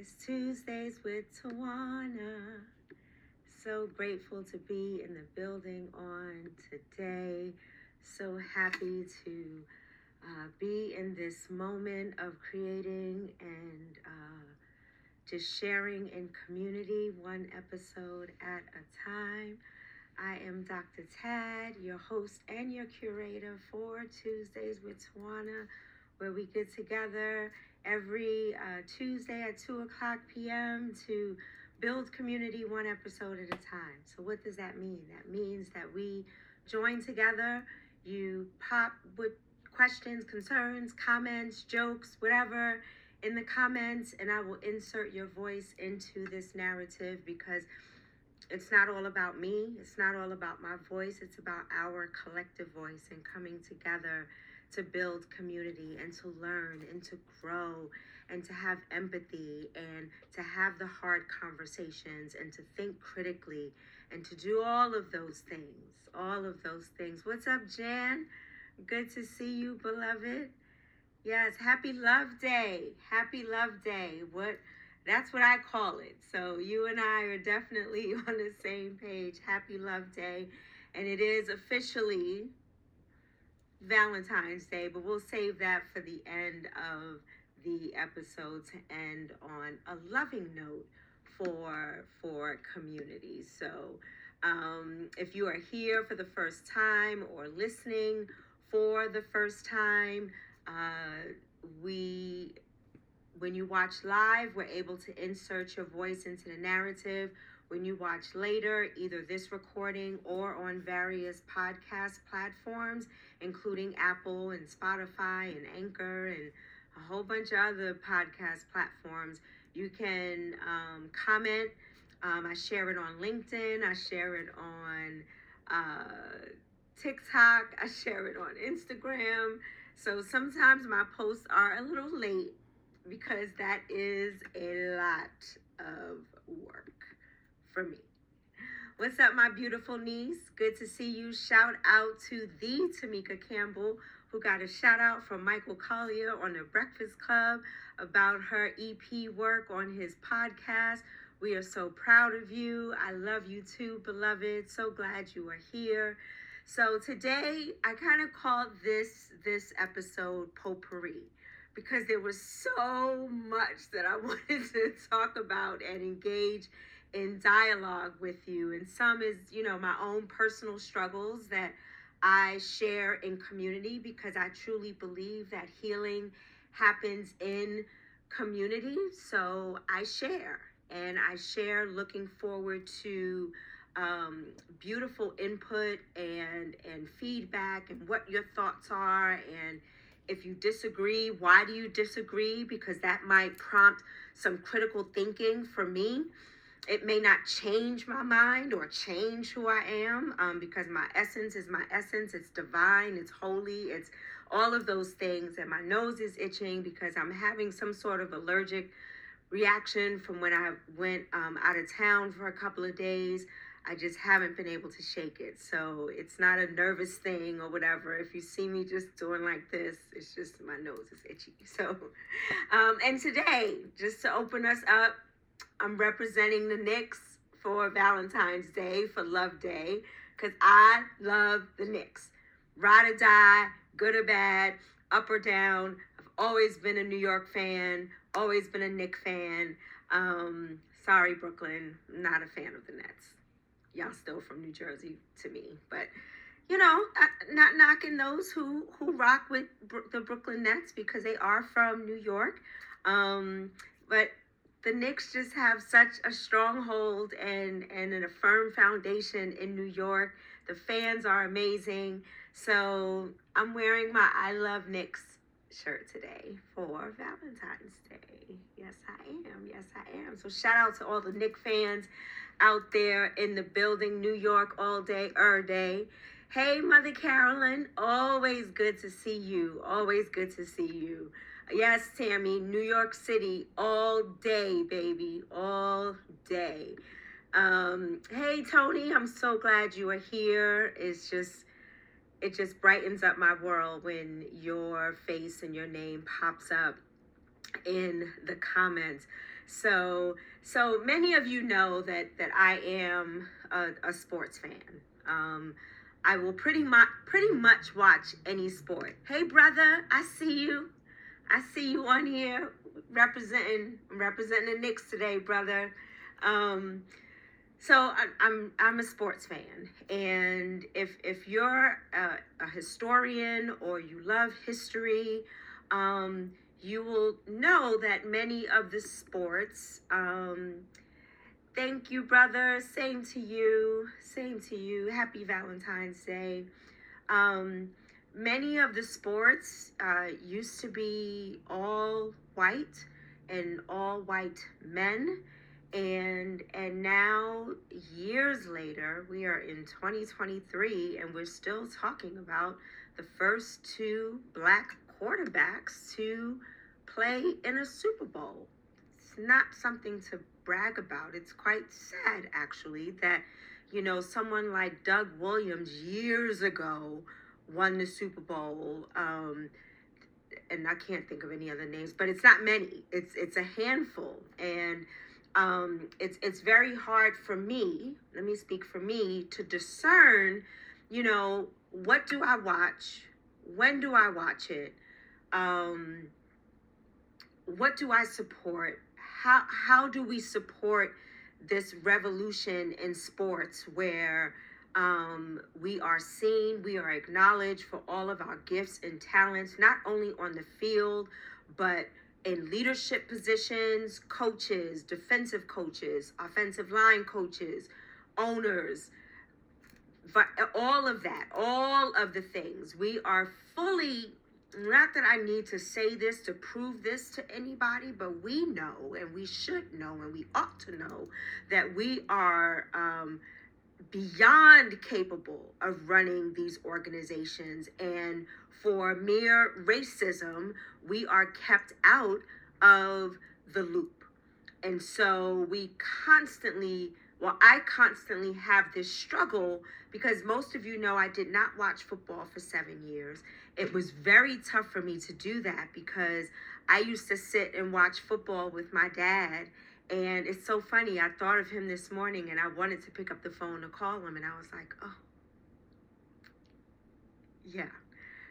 It's Tuesdays with Tawana. So grateful to be in the building on today. So happy to uh, be in this moment of creating and uh, just sharing in community, one episode at a time. I am Dr. Tad, your host and your curator for Tuesdays with Tawana where we get together every uh, Tuesday at 2 o'clock p.m. to build community one episode at a time. So, what does that mean? That means that we join together, you pop with questions, concerns, comments, jokes, whatever in the comments, and I will insert your voice into this narrative because it's not all about me, it's not all about my voice, it's about our collective voice and coming together to build community and to learn and to grow and to have empathy and to have the hard conversations and to think critically and to do all of those things. All of those things. What's up, Jan? Good to see you, beloved. Yes, happy love day. Happy love day. What that's what I call it. So you and I are definitely on the same page. Happy love day. And it is officially Valentine's Day, but we'll save that for the end of the episode to end on a loving note for for community. So, um, if you are here for the first time or listening for the first time, uh, we when you watch live, we're able to insert your voice into the narrative. When you watch later, either this recording or on various podcast platforms, including Apple and Spotify and Anchor and a whole bunch of other podcast platforms. You can um, comment. Um, I share it on LinkedIn. I share it on uh, TikTok. I share it on Instagram. So sometimes my posts are a little late because that is a lot of work for me. What's up, my beautiful niece? Good to see you. Shout out to the Tamika Campbell, who got a shout out from Michael Collier on the Breakfast Club about her EP work on his podcast. We are so proud of you. I love you too, beloved. So glad you are here. So today I kind of called this this episode potpourri because there was so much that I wanted to talk about and engage in dialogue with you. And some is, you know, my own personal struggles that I share in community because I truly believe that healing happens in community. So I share and I share looking forward to um, beautiful input and and feedback and what your thoughts are and if you disagree why do you disagree because that might prompt some critical thinking for me it may not change my mind or change who I am um, because my essence is my essence. It's divine, it's holy, it's all of those things. And my nose is itching because I'm having some sort of allergic reaction from when I went um, out of town for a couple of days. I just haven't been able to shake it. So it's not a nervous thing or whatever. If you see me just doing like this, it's just my nose is itchy. So, um, and today, just to open us up, I'm representing the Knicks for Valentine's Day, for Love Day, because I love the Knicks. Ride or die, good or bad, up or down. I've always been a New York fan, always been a Knick fan. Um, sorry, Brooklyn, not a fan of the Nets. Y'all still from New Jersey to me, but you know, not knocking those who who rock with the Brooklyn Nets because they are from New York. Um, but the Knicks just have such a stronghold and and a firm foundation in New York. The fans are amazing. So I'm wearing my I Love Knicks shirt today for Valentine's Day. Yes, I am. Yes, I am. So shout out to all the Knick fans out there in the building, New York all day, er day. Hey, Mother Carolyn, always good to see you. Always good to see you. Yes, Tammy, New York City all day, baby, all day. Um, hey, Tony, I'm so glad you are here. It's just it just brightens up my world when your face and your name pops up in the comments. So, so many of you know that that I am a, a sports fan. Um, I will pretty much pretty much watch any sport. Hey, brother, I see you. I see you on here representing representing the Knicks today, brother. Um, so I, I'm I'm a sports fan, and if if you're a, a historian or you love history, um, you will know that many of the sports. Um, thank you, brother. Same to you. Same to you. Happy Valentine's Day. Um, many of the sports uh, used to be all white and all white men. And and now years later we are in 2023 and we're still talking about the first two black quarterbacks to play in a super bowl. It's not something to brag about. It's quite sad actually that you know someone like doug williams years ago won the super bowl um, and i can't think of any other names but it's not many it's it's a handful and um, it's it's very hard for me. Let me speak for me to discern. You know, what do I watch? When do I watch it? Um, what do I support? How how do we support this revolution in sports where um, we are seen, we are acknowledged for all of our gifts and talents, not only on the field, but in leadership positions, coaches, defensive coaches, offensive line coaches, owners, all of that, all of the things. We are fully, not that I need to say this to prove this to anybody, but we know and we should know and we ought to know that we are um, beyond capable of running these organizations and for mere racism, we are kept out of the loop. And so we constantly, well, I constantly have this struggle because most of you know I did not watch football for seven years. It was very tough for me to do that because I used to sit and watch football with my dad. And it's so funny. I thought of him this morning and I wanted to pick up the phone to call him. And I was like, oh, yeah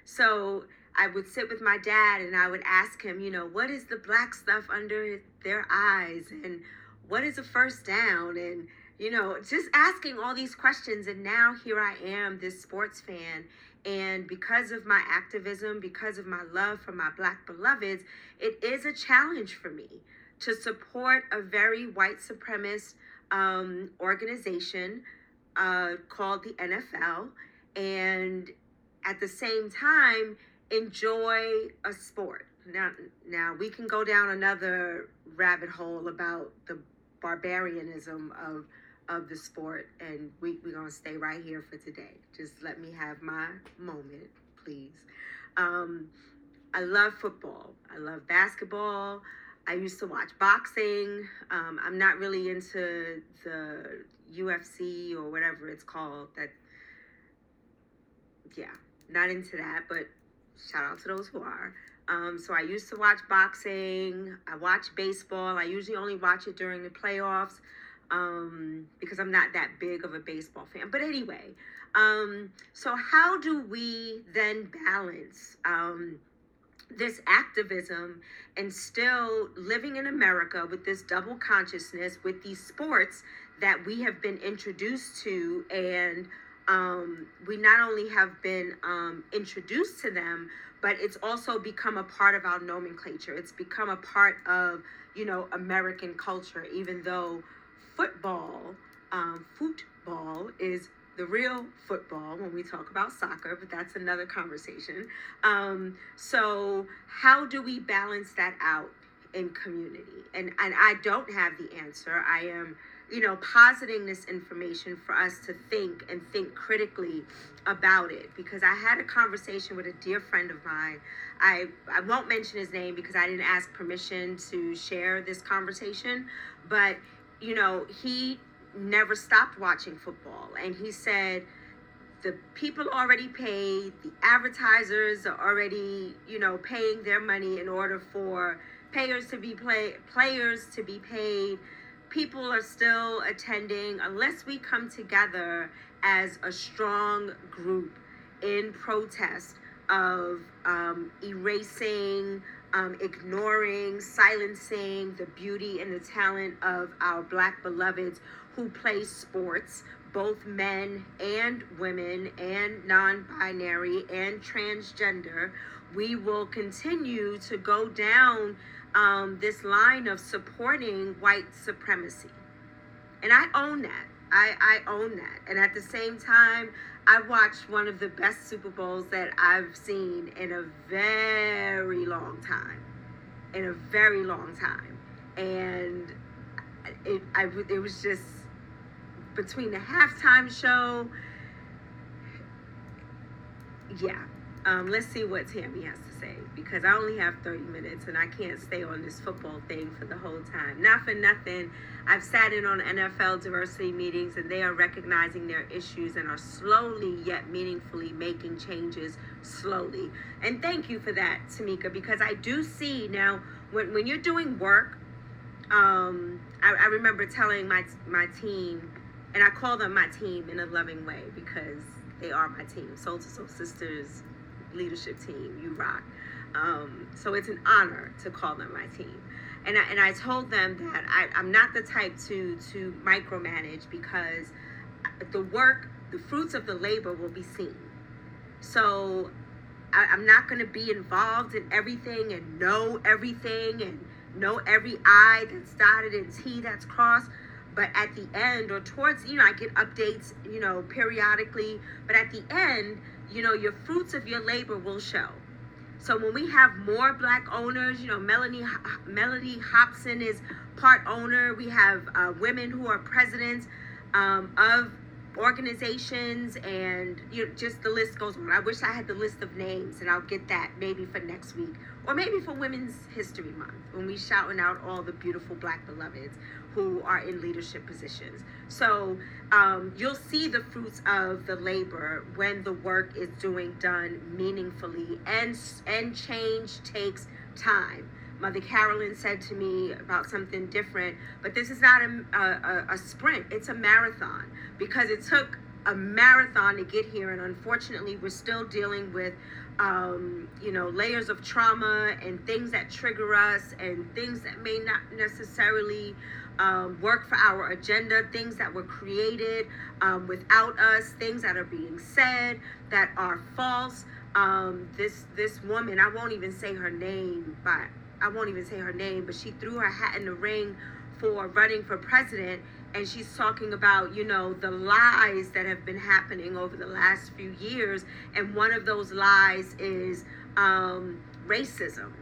so I would sit with my dad and I would ask him, you know, what is the black stuff under their eyes and what is a first down and you know, just asking all these questions and now here I am this sports fan and because of my activism, because of my love for my black beloveds, it is a challenge for me to support a very white supremacist um, organization uh, called the NFL. And at the same time enjoy a sport. Now, now we can go down another rabbit hole about the barbarianism of of the sport, and we we're gonna stay right here for today. Just let me have my moment, please. Um, I love football. I love basketball. I used to watch boxing. Um, I'm not really into the UFC or whatever it's called. That, yeah, not into that, but shout out to those who are. Um, so I used to watch boxing. I watch baseball. I usually only watch it during the playoffs um, because I'm not that big of a baseball fan. But anyway, um, so how do we then balance um, this activism and still living in America with this double consciousness with these sports that we have been introduced to and um, we not only have been um, introduced to them, but it's also become a part of our nomenclature. It's become a part of, you know, American culture, even though football, um, football is the real football when we talk about soccer, but that's another conversation. Um, so, how do we balance that out in community? And, and I don't have the answer. I am you know, positing this information for us to think and think critically about it. Because I had a conversation with a dear friend of mine. I, I won't mention his name because I didn't ask permission to share this conversation, but, you know, he never stopped watching football. And he said, the people already paid, the advertisers are already, you know, paying their money in order for payers to be play players to be paid. People are still attending unless we come together as a strong group in protest of um, erasing, um, ignoring, silencing the beauty and the talent of our black beloveds who play sports, both men and women, and non binary and transgender. We will continue to go down um, this line of supporting white supremacy. And I own that. I, I own that. And at the same time, I watched one of the best Super Bowls that I've seen in a very long time. In a very long time. And it, I, it was just between the halftime show. Yeah. Um, let's see what Tammy has to say because I only have 30 minutes and I can't stay on this football thing for the whole time. Not for nothing. I've sat in on NFL diversity meetings and they are recognizing their issues and are slowly yet meaningfully making changes slowly. And thank you for that, Tamika, because I do see now when, when you're doing work, um, I, I remember telling my, my team, and I call them my team in a loving way because they are my team, Soul to Soul Sisters leadership team. You rock. Um, so it's an honor to call them my team. And I, and I told them that I, I'm not the type to to micromanage because the work, the fruits of the labor will be seen. So I, I'm not going to be involved in everything and know everything and know every I that's dotted and T that's crossed. But at the end, or towards, you know, I get updates, you know, periodically. But at the end, you know, your fruits of your labor will show. So when we have more black owners, you know, Melanie Mellody Hobson is part owner. We have uh, women who are presidents um, of organizations, and you know, just the list goes on. I wish I had the list of names, and I'll get that maybe for next week, or maybe for Women's History Month when we shouting out all the beautiful black beloveds who are in leadership positions. So um, you'll see the fruits of the labor when the work is doing done meaningfully, and and change takes time. Mother Carolyn said to me about something different, but this is not a, a, a sprint, it's a marathon because it took a marathon to get here, and unfortunately, we're still dealing with, um, you know, layers of trauma and things that trigger us, and things that may not necessarily um, work for our agenda, things that were created um, without us, things that are being said that are false. Um, this this woman, I won't even say her name, but I won't even say her name, but she threw her hat in the ring for running for president and she's talking about you know the lies that have been happening over the last few years and one of those lies is um, racism.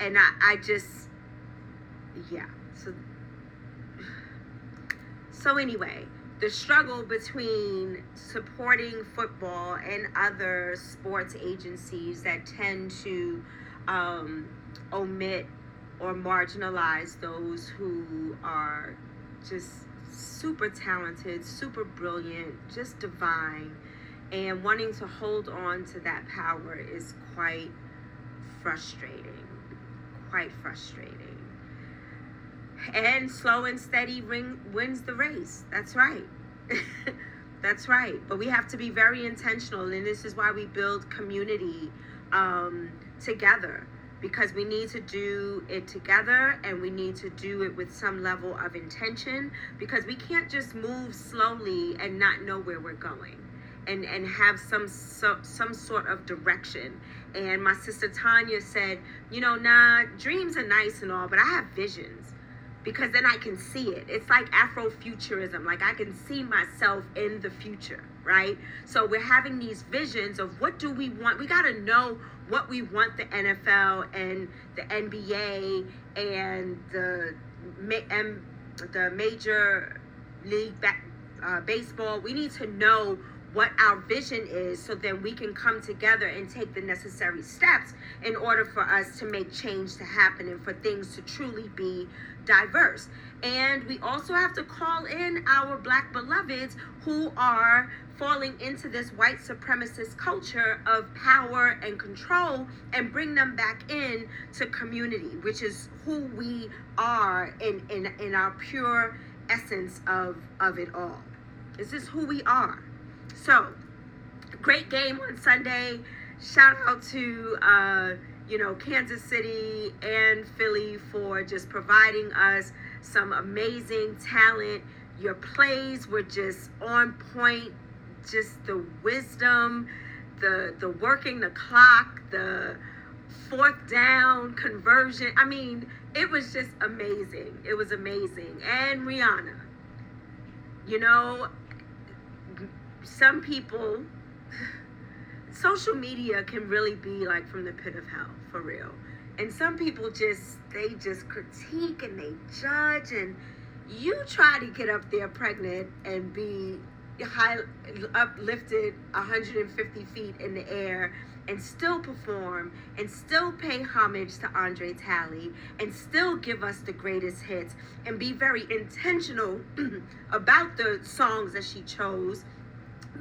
And I, I just yeah so so anyway the struggle between supporting football and other sports agencies that tend to um, omit or marginalize those who are just super talented, super brilliant, just divine. And wanting to hold on to that power is quite frustrating. Quite frustrating. And slow and steady ring, wins the race. That's right. That's right. But we have to be very intentional. And this is why we build community um, together because we need to do it together and we need to do it with some level of intention because we can't just move slowly and not know where we're going and and have some so, some sort of direction. And my sister Tanya said you know nah dreams are nice and all but I have visions because then I can see it. It's like Afrofuturism. Like I can see myself in the future, right? So we're having these visions of what do we want. We got to know what we want the NFL and the NBA and the the major league uh, baseball. We need to know what our vision is so then we can come together and take the necessary steps in order for us to make change to happen and for things to truly be diverse. And we also have to call in our black beloveds who are falling into this white supremacist culture of power and control and bring them back in to community, which is who we are in, in, in our pure essence of, of it all. This is who we are. So, great game on Sunday. Shout out to uh, you know Kansas City and Philly for just providing us some amazing talent. Your plays were just on point. Just the wisdom, the the working the clock, the fourth down conversion. I mean, it was just amazing. It was amazing. And Rihanna, you know, some people social media can really be like from the pit of hell for real. And some people just they just critique and they judge and you try to get up there pregnant and be high uplifted 150 feet in the air and still perform and still pay homage to Andre Talley and still give us the greatest hits and be very intentional about the songs that she chose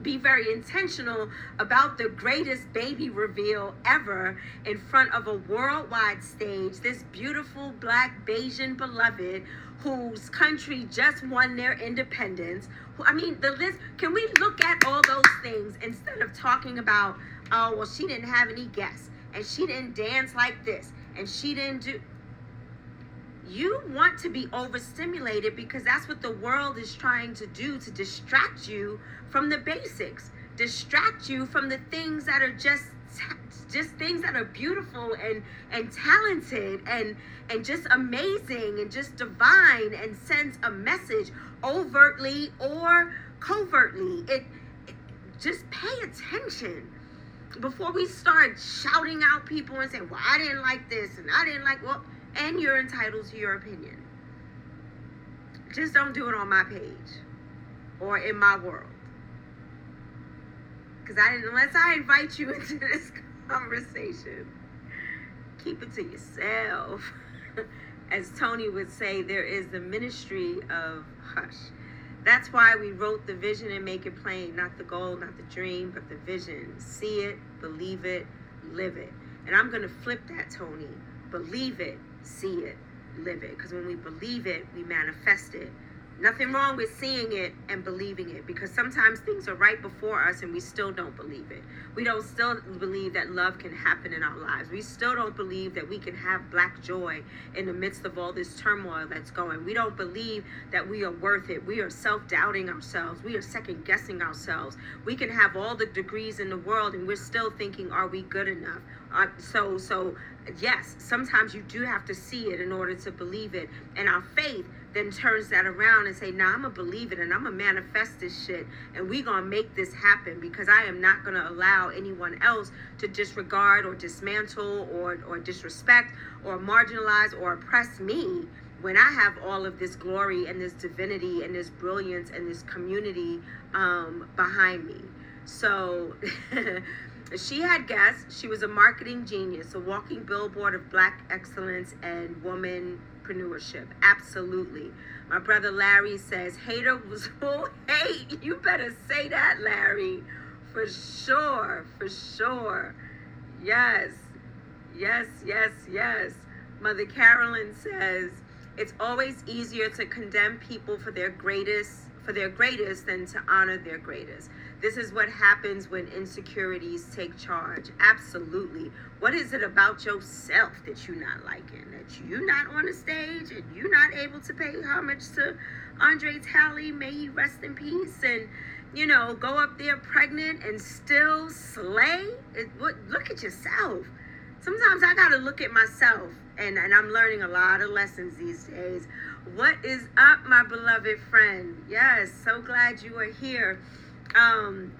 be very intentional about the greatest baby reveal ever in front of a worldwide stage. This beautiful black Bajan beloved whose country just won their independence. I mean, the list, can we look at all those things instead of talking about, oh, well, she didn't have any guests and she didn't dance like this and she didn't do you want to be overstimulated because that's what the world is trying to do to distract you from the basics distract you from the things that are just just things that are beautiful and and talented and and just amazing and just divine and sends a message overtly or covertly. It, it just pay attention. Before we start shouting out people and saying well i didn't like this and i didn't like well and you're entitled to your opinion. Just don't do it on my page or in my world. Because I unless I invite you into this conversation, keep it to yourself. As Tony would say, there is the ministry of hush. That's why we wrote the vision and make it plain, not the goal, not the dream, but the vision. See it, believe it, live it. And I'm going to flip that, Tony. Believe it, see it, live it. Because when we believe it, we manifest it. Nothing wrong with seeing it and believing it because sometimes things are right before us and we still don't believe it. We don't still believe that love can happen in our lives. We still don't believe that we can have black joy in the midst of all this turmoil that's going. We don't believe that we are worth it. We are self doubting ourselves. We are second guessing ourselves. We can have all the degrees in the world and we're still thinking, are we good enough? Uh, so, so yes, sometimes you do have to see it in order to believe it. And our faith then turns that around and say, nah, I'm gonna believe it and I'm gonna manifest this shit and we gonna make this happen because I am not gonna allow anyone else to disregard or dismantle or, or disrespect or marginalize or oppress me when I have all of this glory and this divinity and this brilliance and this community um, behind me. So she had guests. She was a marketing genius, a walking billboard of black excellence and womanpreneurship. Absolutely. My brother Larry says, hater was full hate. You better say that, Larry. For sure. For sure. Yes. Yes, yes, yes. Mother Carolyn says, it's always easier to condemn people for their greatest for their greatest than to honor their greatest. This is what happens when insecurities take charge. Absolutely. What is it about yourself that you're not liking? That you're not on the stage and you're not able to pay homage to Andre Talley? May he rest in peace. And, you know, go up there pregnant and still slay? It, what, look at yourself. Sometimes I got to look at myself, and, and I'm learning a lot of lessons these days. What is up, my beloved friend? Yes, so glad you are here um,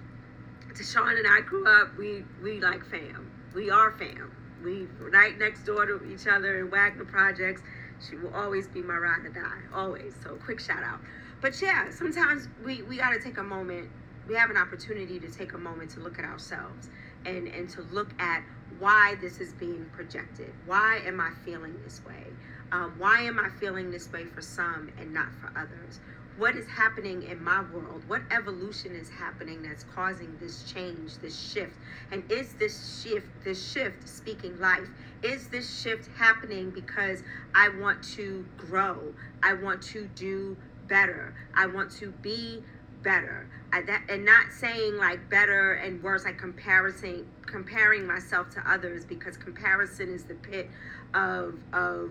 Deshaun and I grew up. We we like fam. We are fam. We right next door to each other in Wagner Projects. She will always be my ride or die. Always. So quick shout out. But yeah, sometimes we we got to take a moment we have an opportunity to take a moment to look at ourselves and and to look at why this is being projected. Why am I feeling this way? Um, why am I feeling this way for some and not for others? What is happening in my world? What evolution is happening that's causing this change, this shift? And is this shift, this shift speaking life? Is this shift happening because I want to grow? I want to do better. I want to be better. I, that, and not saying like better and worse, like comparison, comparing myself to others because comparison is the pit of of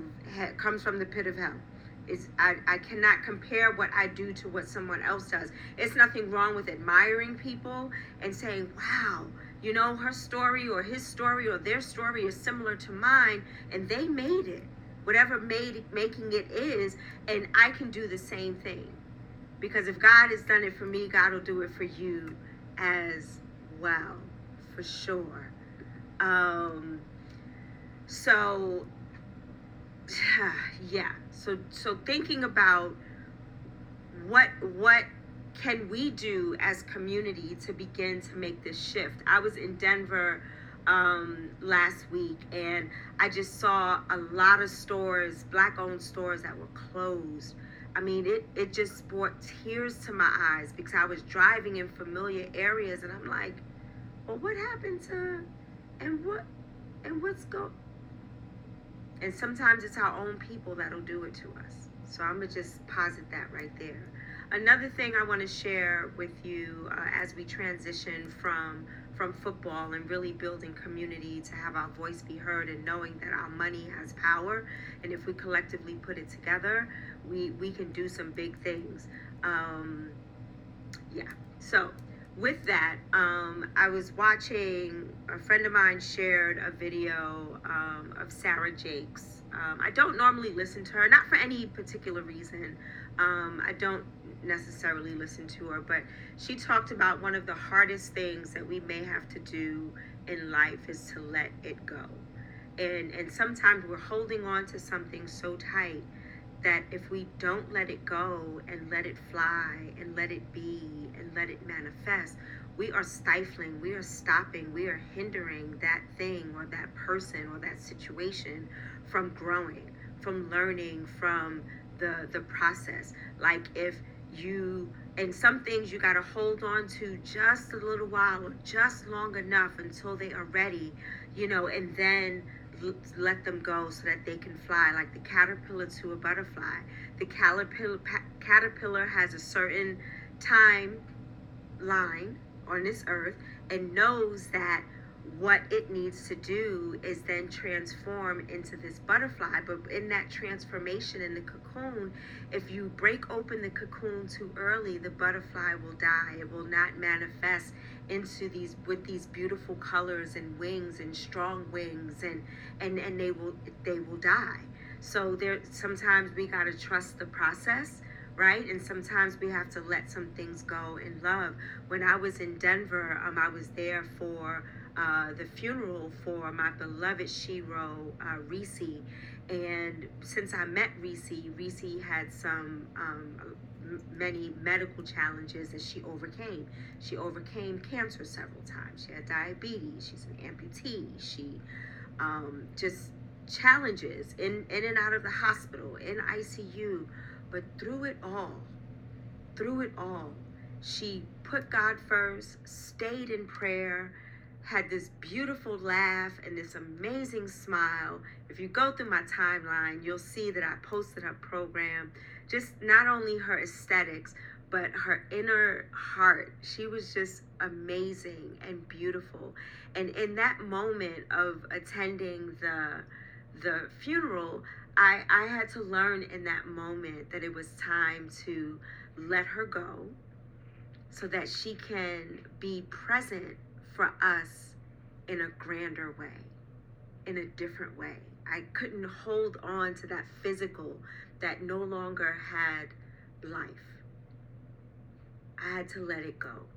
comes from the pit of hell. Is I, I cannot compare what I do to what someone else does. It's nothing wrong with admiring people and saying, wow, you know, her story or his story or their story is similar to mine and they made it. Whatever made making it is, and I can do the same thing because if God has done it for me, God will do it for you as well, for sure. Um, so, yeah. So, so thinking about what what can we do as community to begin to make this shift? I was in Denver um, last week and I just saw a lot of stores, black owned stores that were closed I mean, it, it just brought tears to my eyes because I was driving in familiar areas and I'm like, well, what happened to, and what, and what's go? And sometimes it's our own people that'll do it to us. So I'm gonna just posit that right there. Another thing I want to share with you uh, as we transition from from football and really building community to have our voice be heard and knowing that our money has power. And if we collectively put it together we we can do some big things. Um, yeah. So with that um, i was watching a friend of mine shared a video um, of sarah jakes. Um, i don't normally listen to her not for any particular reason. Um, i don't necessarily listen to her, but she talked about one of the hardest things that we may have to do in life is to let it go. And and sometimes we're holding on to something so tight that if we don't let it go and let it fly and let it be and let it manifest, we are stifling, we are stopping, we are hindering that thing or that person or that situation from growing, from learning from the the process. Like if you and some things you got to hold on to just a little while or just long enough until they are ready you know and then let them go so that they can fly like the caterpillar to a butterfly. The caterpillar caterpillar has a certain time line on this earth and knows that what it needs to do is then transform into this butterfly. But in that transformation in the cocoon, if you break open the cocoon too early, the butterfly will die. It will not manifest into these with these beautiful colors and wings and strong wings and and and they will they will die. So there sometimes we got to trust the process right? And sometimes we have to let some things go in love. When I was in Denver, um, I was there for uh, the funeral for my beloved Shiro uh, Reese. And since I met Reese, Reese had some um, many medical challenges that she overcame. She overcame cancer several times. She had diabetes. She's an amputee. She um, just challenges in, in and out of the hospital, in ICU. But through it all, through it all, she put God first, stayed in prayer, had this beautiful laugh and this amazing smile. If you go through my timeline, you'll see that I posted her program, just not only her aesthetics, but her inner heart. She was just amazing and beautiful. And in that moment of attending the the funeral, I, I had to learn in that moment that it was time to let her go so that she can be present for us in a grander way, in a different way. I couldn't hold on to that physical that no longer had life. I had to let it go.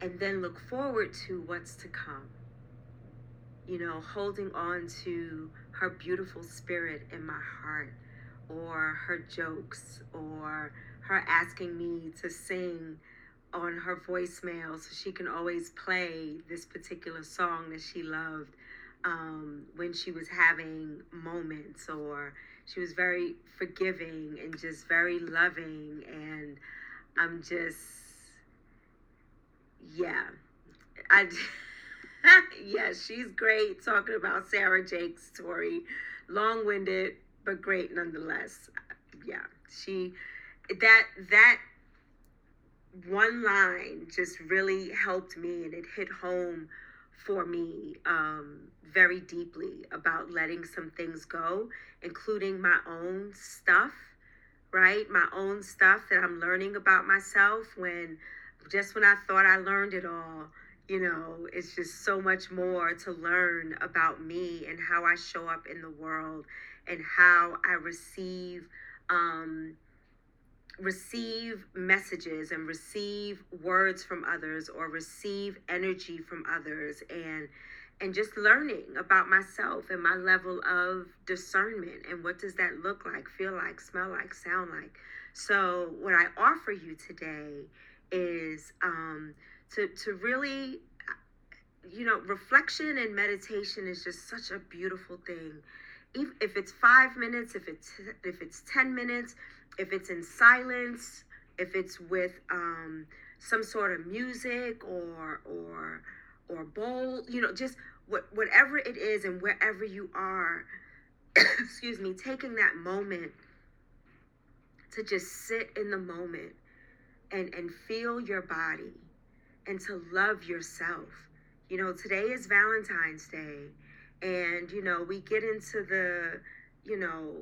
And then look forward to what's to come. You know, holding on to her beautiful spirit in my heart, or her jokes or her asking me to sing on her voicemail so she can always play this particular song that she loved um, when she was having moments or she was very forgiving and just very loving. And i'm just yeah. I yeah she's great talking about sarah jake's story. Long-winded but great nonetheless. Yeah she that that one line just really helped me and it hit home for me um, very deeply about letting some things go, including my own stuff, right? My own stuff that I'm learning about myself when just when I thought I learned it all, you know, it's just so much more to learn about me and how I show up in the world and how I receive um, receive messages and receive words from others or receive energy from others and and just learning about myself and my level of discernment and what does that look like feel like smell like sound like. So what i offer you today is um, to to really you know reflection and meditation is just such a beautiful thing. If it's five minutes if it's if it's 10 minutes if it's in silence, if it's with um, some sort of music or or or bowl, you know, just what whatever it is and wherever you are, excuse me, taking that moment to just sit in the moment and and feel your body and to love yourself. You know, today is Valentine's Day and you know, we get into the, you know,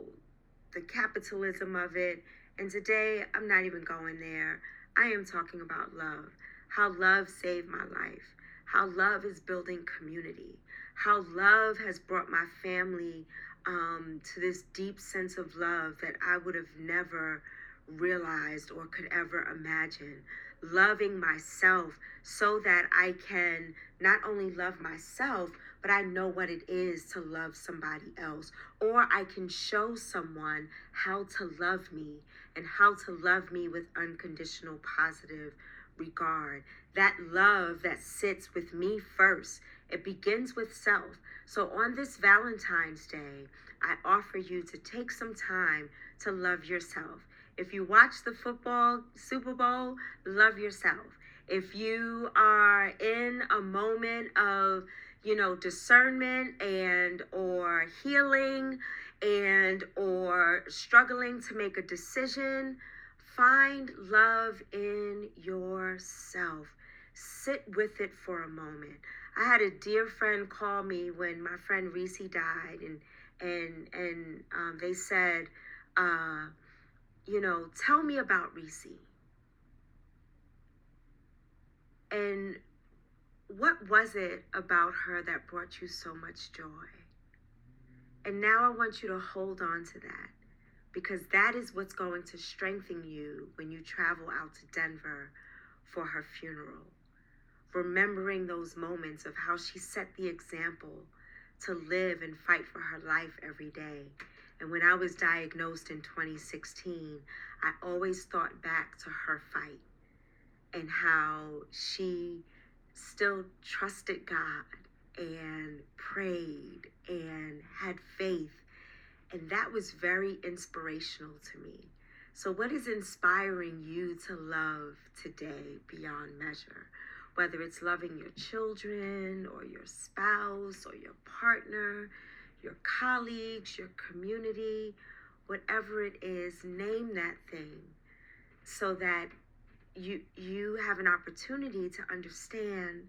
the capitalism of it. And today, I'm not even going there. I am talking about love, how love saved my life, how love is building community, how love has brought my family um, to this deep sense of love that I would have never realized or could ever imagine. Loving myself so that I can not only love myself, but I know what it is to love somebody else. Or I can show someone how to love me and how to love me with unconditional positive regard. That love that sits with me first. It begins with self. So on this Valentine's Day, I offer you to take some time to love yourself. If you watch the football Super Bowl, love yourself. If you are in a moment of you know discernment and or healing and or struggling to make a decision find love in yourself. Sit with it for a moment. I had a dear friend call me when my friend reese died and and and um, they said uh, you know tell me about reese. And what was it about her that brought you so much joy? And now I want you to hold on to that because that is what's going to strengthen you when you travel out to Denver for her funeral. Remembering those moments of how she set the example to live and fight for her life every day. And when I was diagnosed in 2016, I always thought back to her fight and how she still trusted God and prayed and had faith. And that was very inspirational to me. So, what is inspiring you to love today beyond measure? Whether it's loving your children or your spouse or your partner, your colleagues, your community, whatever it is, name that thing so that you you have an opportunity to understand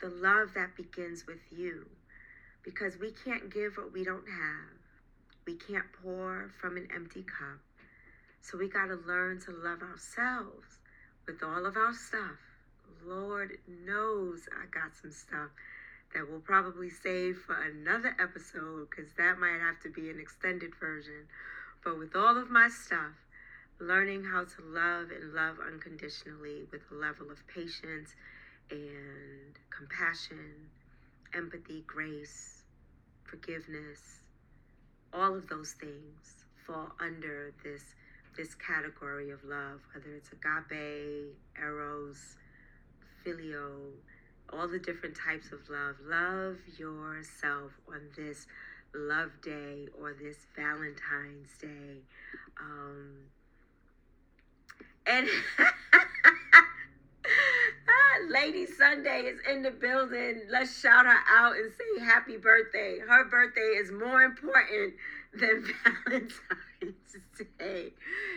the love that begins with you. Because we can't give what we don't have. We can't pour from an empty cup. So we got to learn to love ourselves with all of our stuff. Lord knows i got some stuff that we'll probably save for another episode because that might have to be an extended version. But with all of my stuff learning how to love and love unconditionally with a level of patience and compassion, empathy, grace, forgiveness, all of those things, fall under this this category of love, whether it's agape, eros, phileo, all the different types of love. Love yourself on this love day or this Valentine's Day. Um, and Lady Sunday is in the building. Let's shout her out and say happy birthday. Her birthday is more important than Valentine's Day.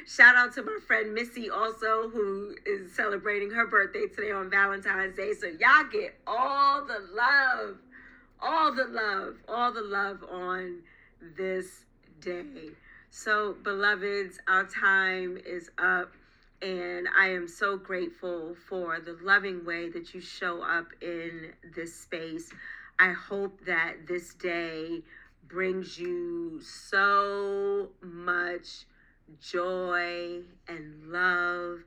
Shout out to my friend Missy also, who is celebrating her birthday today on Valentine's Day. So y'all get all the love, all the love, all the love on this day. So, beloveds, our time is up. And I am so grateful for the loving way that you show up in this space. I hope that this day brings you so much joy and love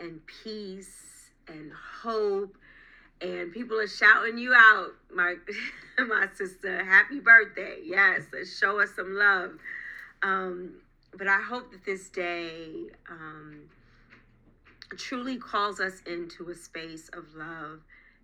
and peace and hope. And people are shouting you out my my sister. Happy birthday. Yes show us some love. Um, but i hope that this day um, truly calls us into a space of love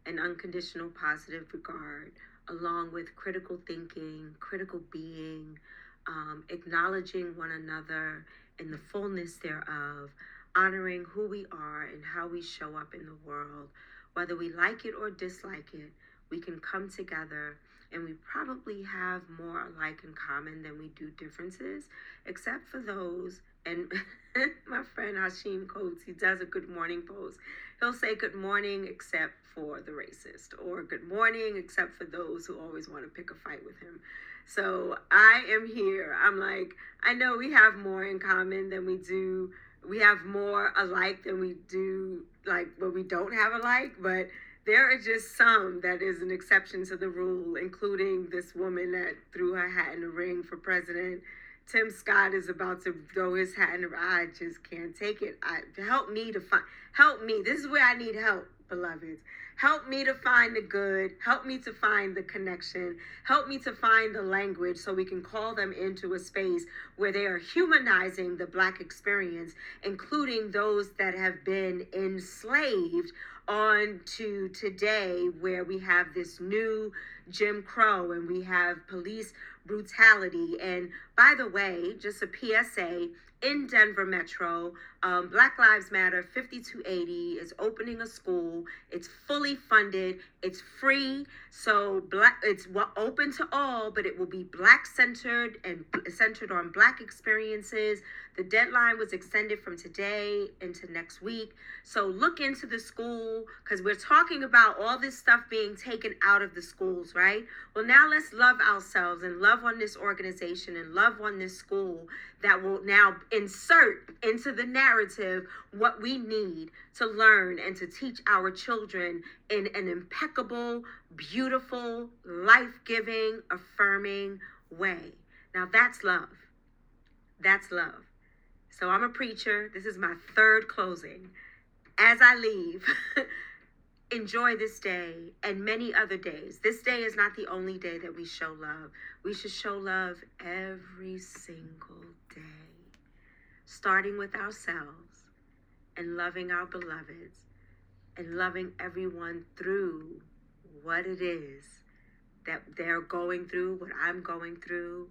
and unconditional positive regard, along with critical thinking, critical being, um, acknowledging one another in the fullness thereof, honoring who we are and how we show up in the world. Whether we like it or dislike it, we can come together and we probably have more alike in common than we do differences, except for those. And my friend Hashim Coates, he does a good morning post. He'll say good morning except for the racist, or good morning except for those who always want to pick a fight with him. So I am here. I'm like, I know we have more in common than we do. We have more alike than we do, like, what we don't have alike, but there are just some that is an exception to the rule, including this woman that threw her hat in the ring for president. Tim Scott is about to throw his hat in the I just can't take it. I help me to find help me. This is where I need help, beloveds. Help me to find the good. Help me to find the connection. Help me to find the language so we can call them into a space where they are humanizing the Black experience, including those that have been enslaved on to today where we have this new Jim Crow and we have police brutality. And by the way, just a PSA in Denver Metro. Um, Black Lives Matter 5280 is opening a school. It's fully funded. It's free. So black it's open to all, but it will be black centered and centered on black experiences. The deadline was extended from today into next week. So look into the school because we're talking about all this stuff being taken out of the schools, right? Well, now let's love ourselves and love on this organization and love on this school that will now insert into the narrative what we need to learn and to teach our children in an impeccable, beautiful, life giving, affirming way. Now that's love. That's love. So I'm a preacher. This is my third closing. As I leave, enjoy this day and many other days. This day is not the only day that we show love. We should show love every single day, starting with ourselves and loving our beloveds and loving everyone through what it is that they're going through, what I'm going through.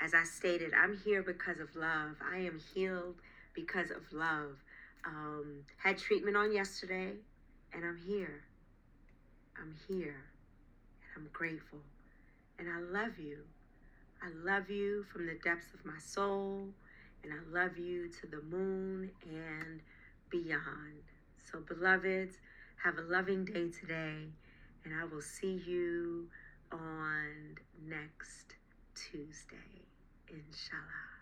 As I stated, I'm here because of love. I am healed because of love. Um, had treatment on yesterday and I'm here. I'm here. And I'm grateful. And I love you. I love you from the depths of my soul. And I love you to the moon and beyond. So, beloveds, have a loving day today. And I will see you on next Tuesday. Inshallah.